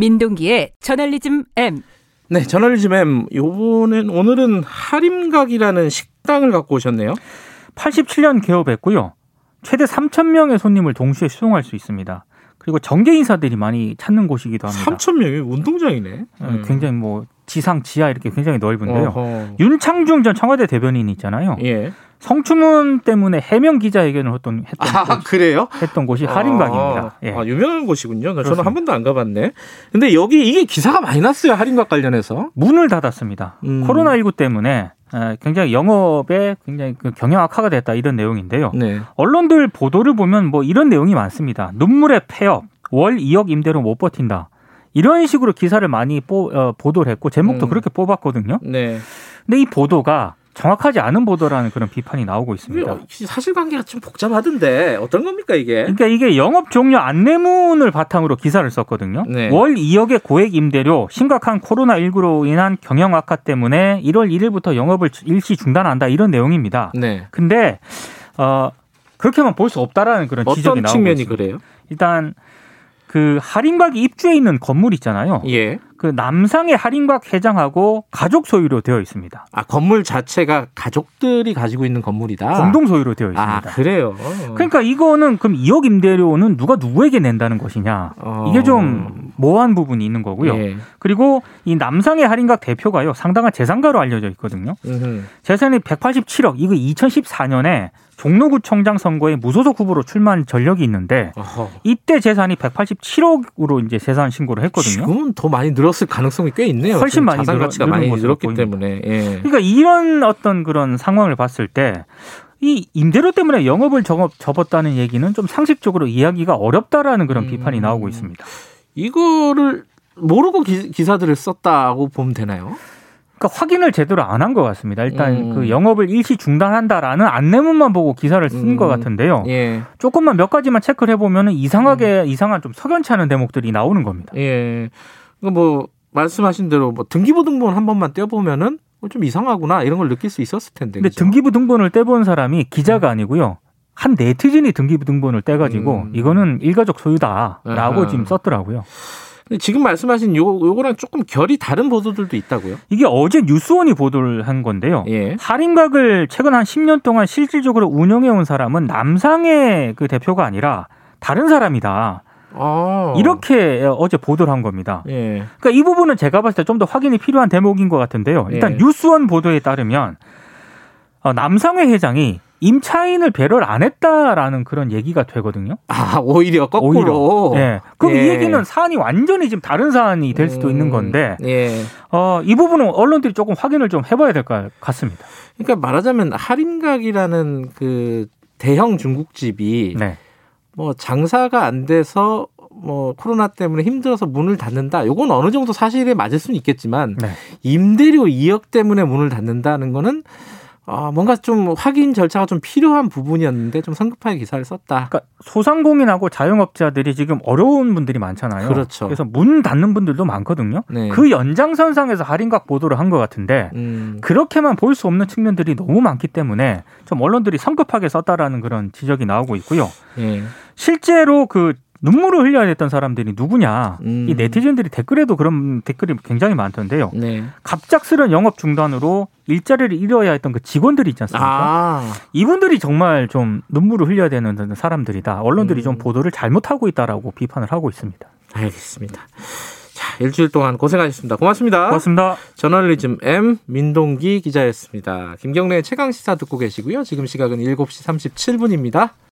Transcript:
민동기의 저널리즘 M. 네, 저널리즘 M. 요번엔 오늘은 하림각이라는 식당을 갖고 오셨네요. 87년 개업했고요. 최대 3천 명의 손님을 동시에 수용할 수 있습니다. 그리고 정계 인사들이 많이 찾는 곳이기도 합니다. 3천 명이 운동장이네. 음. 굉장히 뭐 지상 지하 이렇게 굉장히 넓은데요. 어허. 윤창중 전 청와대 대변인 있잖아요. 예. 성추문 때문에 해명 기자회견을 했던 했던 아, 곳, 그래요? 했던 곳이 할인각입니다. 아, 예. 아, 유명한 곳이군요. 그렇습니다. 저는 한 번도 안 가봤네. 근데 여기 이게 기사가 많이 났어요. 할인각 관련해서 문을 닫았습니다. 음. 코로나 19 때문에 굉장히 영업에 굉장히 그 경영 악화가 됐다 이런 내용인데요. 네. 언론들 보도를 보면 뭐 이런 내용이 많습니다. 눈물의 폐업, 월 2억 임대로 못 버틴다. 이런 식으로 기사를 많이 뽀, 어, 보도를 했고 제목도 음. 그렇게 뽑았거든요. 네. 근데 이 보도가 정확하지 않은 보도라는 그런 비판이 나오고 있습니다. 사실관계가 좀 복잡하던데 어떤 겁니까 이게? 그러니까 이게 영업 종료 안내문을 바탕으로 기사를 썼거든요. 네. 월 2억의 고액 임대료, 심각한 코로나 19로 인한 경영 악화 때문에 1월 1일부터 영업을 일시 중단한다 이런 내용입니다. 네. 근데 어 그렇게만 볼 수 없다라는 그런 지적이 나오고 측면이 있습니다. 그래요? 일단 그 할인박이 입주해 있는 건물 있잖아요. 예. 그 남상의 할인박 회장하고 가족 소유로 되어 있습니다. 아 건물 자체가 가족들이 가지고 있는 건물이다. 공동 소유로 되어 있습니다. 아 그래요. 그러니까 이거는 그럼 2억 임대료는 누가 누구에게 낸다는 것이냐? 어... 이게 좀 모호한 부분이 있는 거고요. 예. 그리고 이 남상의 할인각 대표가요 상당한 재산가로 알려져 있거든요. 음흠. 재산이 187억. 이거 2014년에 종로구청장 선거에 무소속 후보로 출마한 전력이 있는데 어허. 이때 재산이 187억으로 이제 재산 신고를 했거든요. 지금은 더 많이 늘었을 가능성이 꽤 있네요. 훨씬 많이 자산 가치가 많이 늘었기 때문에. 예. 그러니까 이런 어떤 그런 상황을 봤을 때. 이 임대료 때문에 영업을 접었다는 얘기는 좀 상식적으로 이야기가 어렵다라는 그런 음. 비판이 나오고 있습니다. 이거를 모르고 기, 기사들을 썼다고 보면 되나요? 그러니까 확인을 제대로 안 한 것 같습니다. 일단 음. 그 영업을 일시 중단한다라는 안내문만 보고 기사를 쓴것 음. 같은데요. 예. 조금만 몇 가지만 체크를 해보면 이상하게 음. 이상한 좀 석연치 않은 대목들이 나오는 겁니다. 예. 뭐 말씀하신 대로 뭐 등기부 등본 한 번만 떼보면은 뭐좀 이상하구나 이런 걸 느낄 수 있었을 텐데. 근데 그죠? 등기부 등본을 떼본 사람이 기자가 음. 아니고요. 한 네티즌이 등기부 등본을 떼가지고 음. 이거는 일가족 소유다라고. 지금 썼더라고요. 지금 말씀하신 요 요거랑 조금 결이 다른 보도들도 있다고요? 이게 어제 뉴스원이 보도를 한 건데요. 예. 할인각을 최근 한 10년 동안 실질적으로 운영해 온 사람은 남상의 그 대표가 아니라 다른 사람이다. 아. 이렇게 어제 보도를 한 겁니다. 예. 그러니까 이 부분은 제가 봤을 때 좀 더 확인이 필요한 대목인 것 같은데요. 일단 예. 뉴스원 보도에 따르면 어, 남상회 회장이 임차인을 배려를 안 했다라는 그런 얘기가 되거든요. 아 오히려 거꾸로. 오히려. 예. 그럼 예. 이 얘기는 사안이 완전히 지금 다른 사안이 될 수도 음, 있는 건데. 예. 어이 부분은 언론들이 조금 확인을 좀 해봐야 될 것 같습니다. 그러니까 말하자면 할인각이라는 그 대형 중국집이 네. 뭐 장사가 안 돼서 뭐 코로나 때문에 힘들어서 문을 닫는다. 요건 어느 정도 사실에 맞을 수는 있겠지만 네. 임대료 2억 때문에 문을 닫는다는 거는 어, 뭔가 좀 확인 절차가 좀 필요한 부분이었는데 좀 성급하게 기사를 썼다. 그러니까 소상공인하고 자영업자들이 지금 어려운 분들이 많잖아요. 그렇죠. 그래서 문 닫는 분들도 많거든요. 네. 그 연장선상에서 할인각 보도를 한 것 같은데 음. 그렇게만 볼 수 없는 측면들이 너무 많기 때문에 좀 언론들이 성급하게 썼다라는 그런 지적이 나오고 있고요. 네. 실제로 그 눈물을 흘려야 했던 사람들이 누구냐. 음. 이 네티즌들이 댓글에도 그런 댓글이 굉장히 많던데요. 네. 갑작스런 영업 중단으로 일자리를 잃어야 했던 그 직원들이 있지 않습니까? 아. 이분들이 정말 좀 눈물을 흘려야 되는 사람들이다. 언론들이 음. 좀 보도를 잘못하고 있다라고 비판을 하고 있습니다. 알겠습니다. 자, 일주일 동안 고생하셨습니다. 고맙습니다. 고맙습니다. 저널리즘 M 민동기 기자였습니다. 김경래 최강 시사 듣고 계시고요. 지금 시각은 7시 37분입니다.